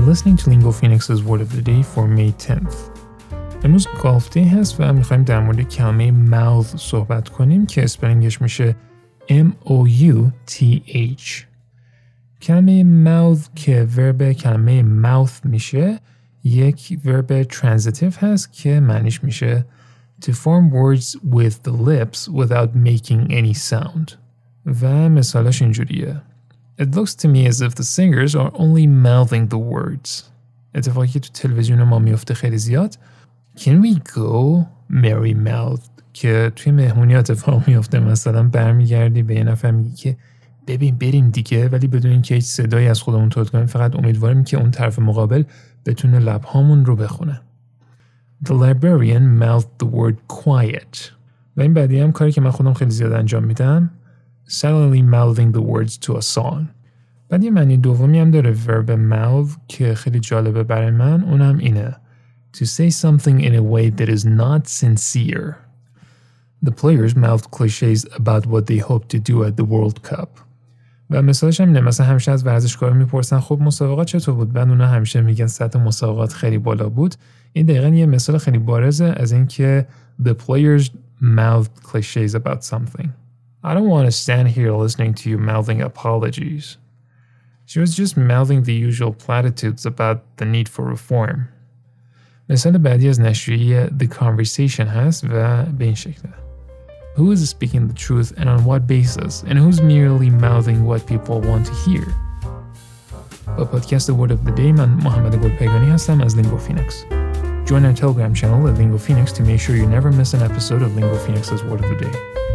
listening to Lingo Phoenix's Word of the Day for May 10th. امروز گالف دی هست و می‌خوایم در مورد کلمه mouth صحبت کنیم که اسپلینگش میشه M-O-U-T-H کلمه mouth که ورب کلمه mouth میشه یک ورب transitive هست که معنیش میشه to form words with the lips without making any sound و مثالش اینجوریه It looks to me as if the singers are only mouthing the words. اتفاقی که تو تلویزیون ما میفته خیلی زیاد. Can we go Mary Mouth? که توی مهمونی اتفاق میفته. مثلا برمیگردی به یه نفر میگی که ببین بریم دیگه ولی بدون اینکه هیچ صدایی از خودمون تولید کنیم فقط امیدواریم که اون طرف مقابل بتونه لبهامون رو بخونه. The librarian mouthed the word quiet. و این بعدی هم کاری که من خودم خیلی زیاد انجام میدم. Silently mouthing the words to a song بعد یه معنی دومی هم داره verb mouth که خیلی جالبه برای من اونم اینه to say something in a way that is not sincere The players mouthed cliches about what they hope to do at the World Cup. و مثالش هم اینه مثلا همیشه از ورزشکار می‌پرسن خب مسابقات چطور بود بعد اونا همیشه میگن سطح مسابقات خیلی بالا بود این دقیقا یه مثال خیلی بارزه از اینکه the players mouthed cliches about something I don't want to stand here listening to you mouthing apologies She was just mouthing the usual platitudes about the need for reform مثال بعدی از نشریه The Conversation هست و به این شکله Who is speaking the truth and on what basis? And who's merely mouthing what people want to hear? با پادکست Word of the Day من محمد گلپیگانی هستم از Lingo Phoenix. Join our Telegram channel at Lingo Phoenix to make sure you never miss an episode of Lingo Phoenix's Word of the Day.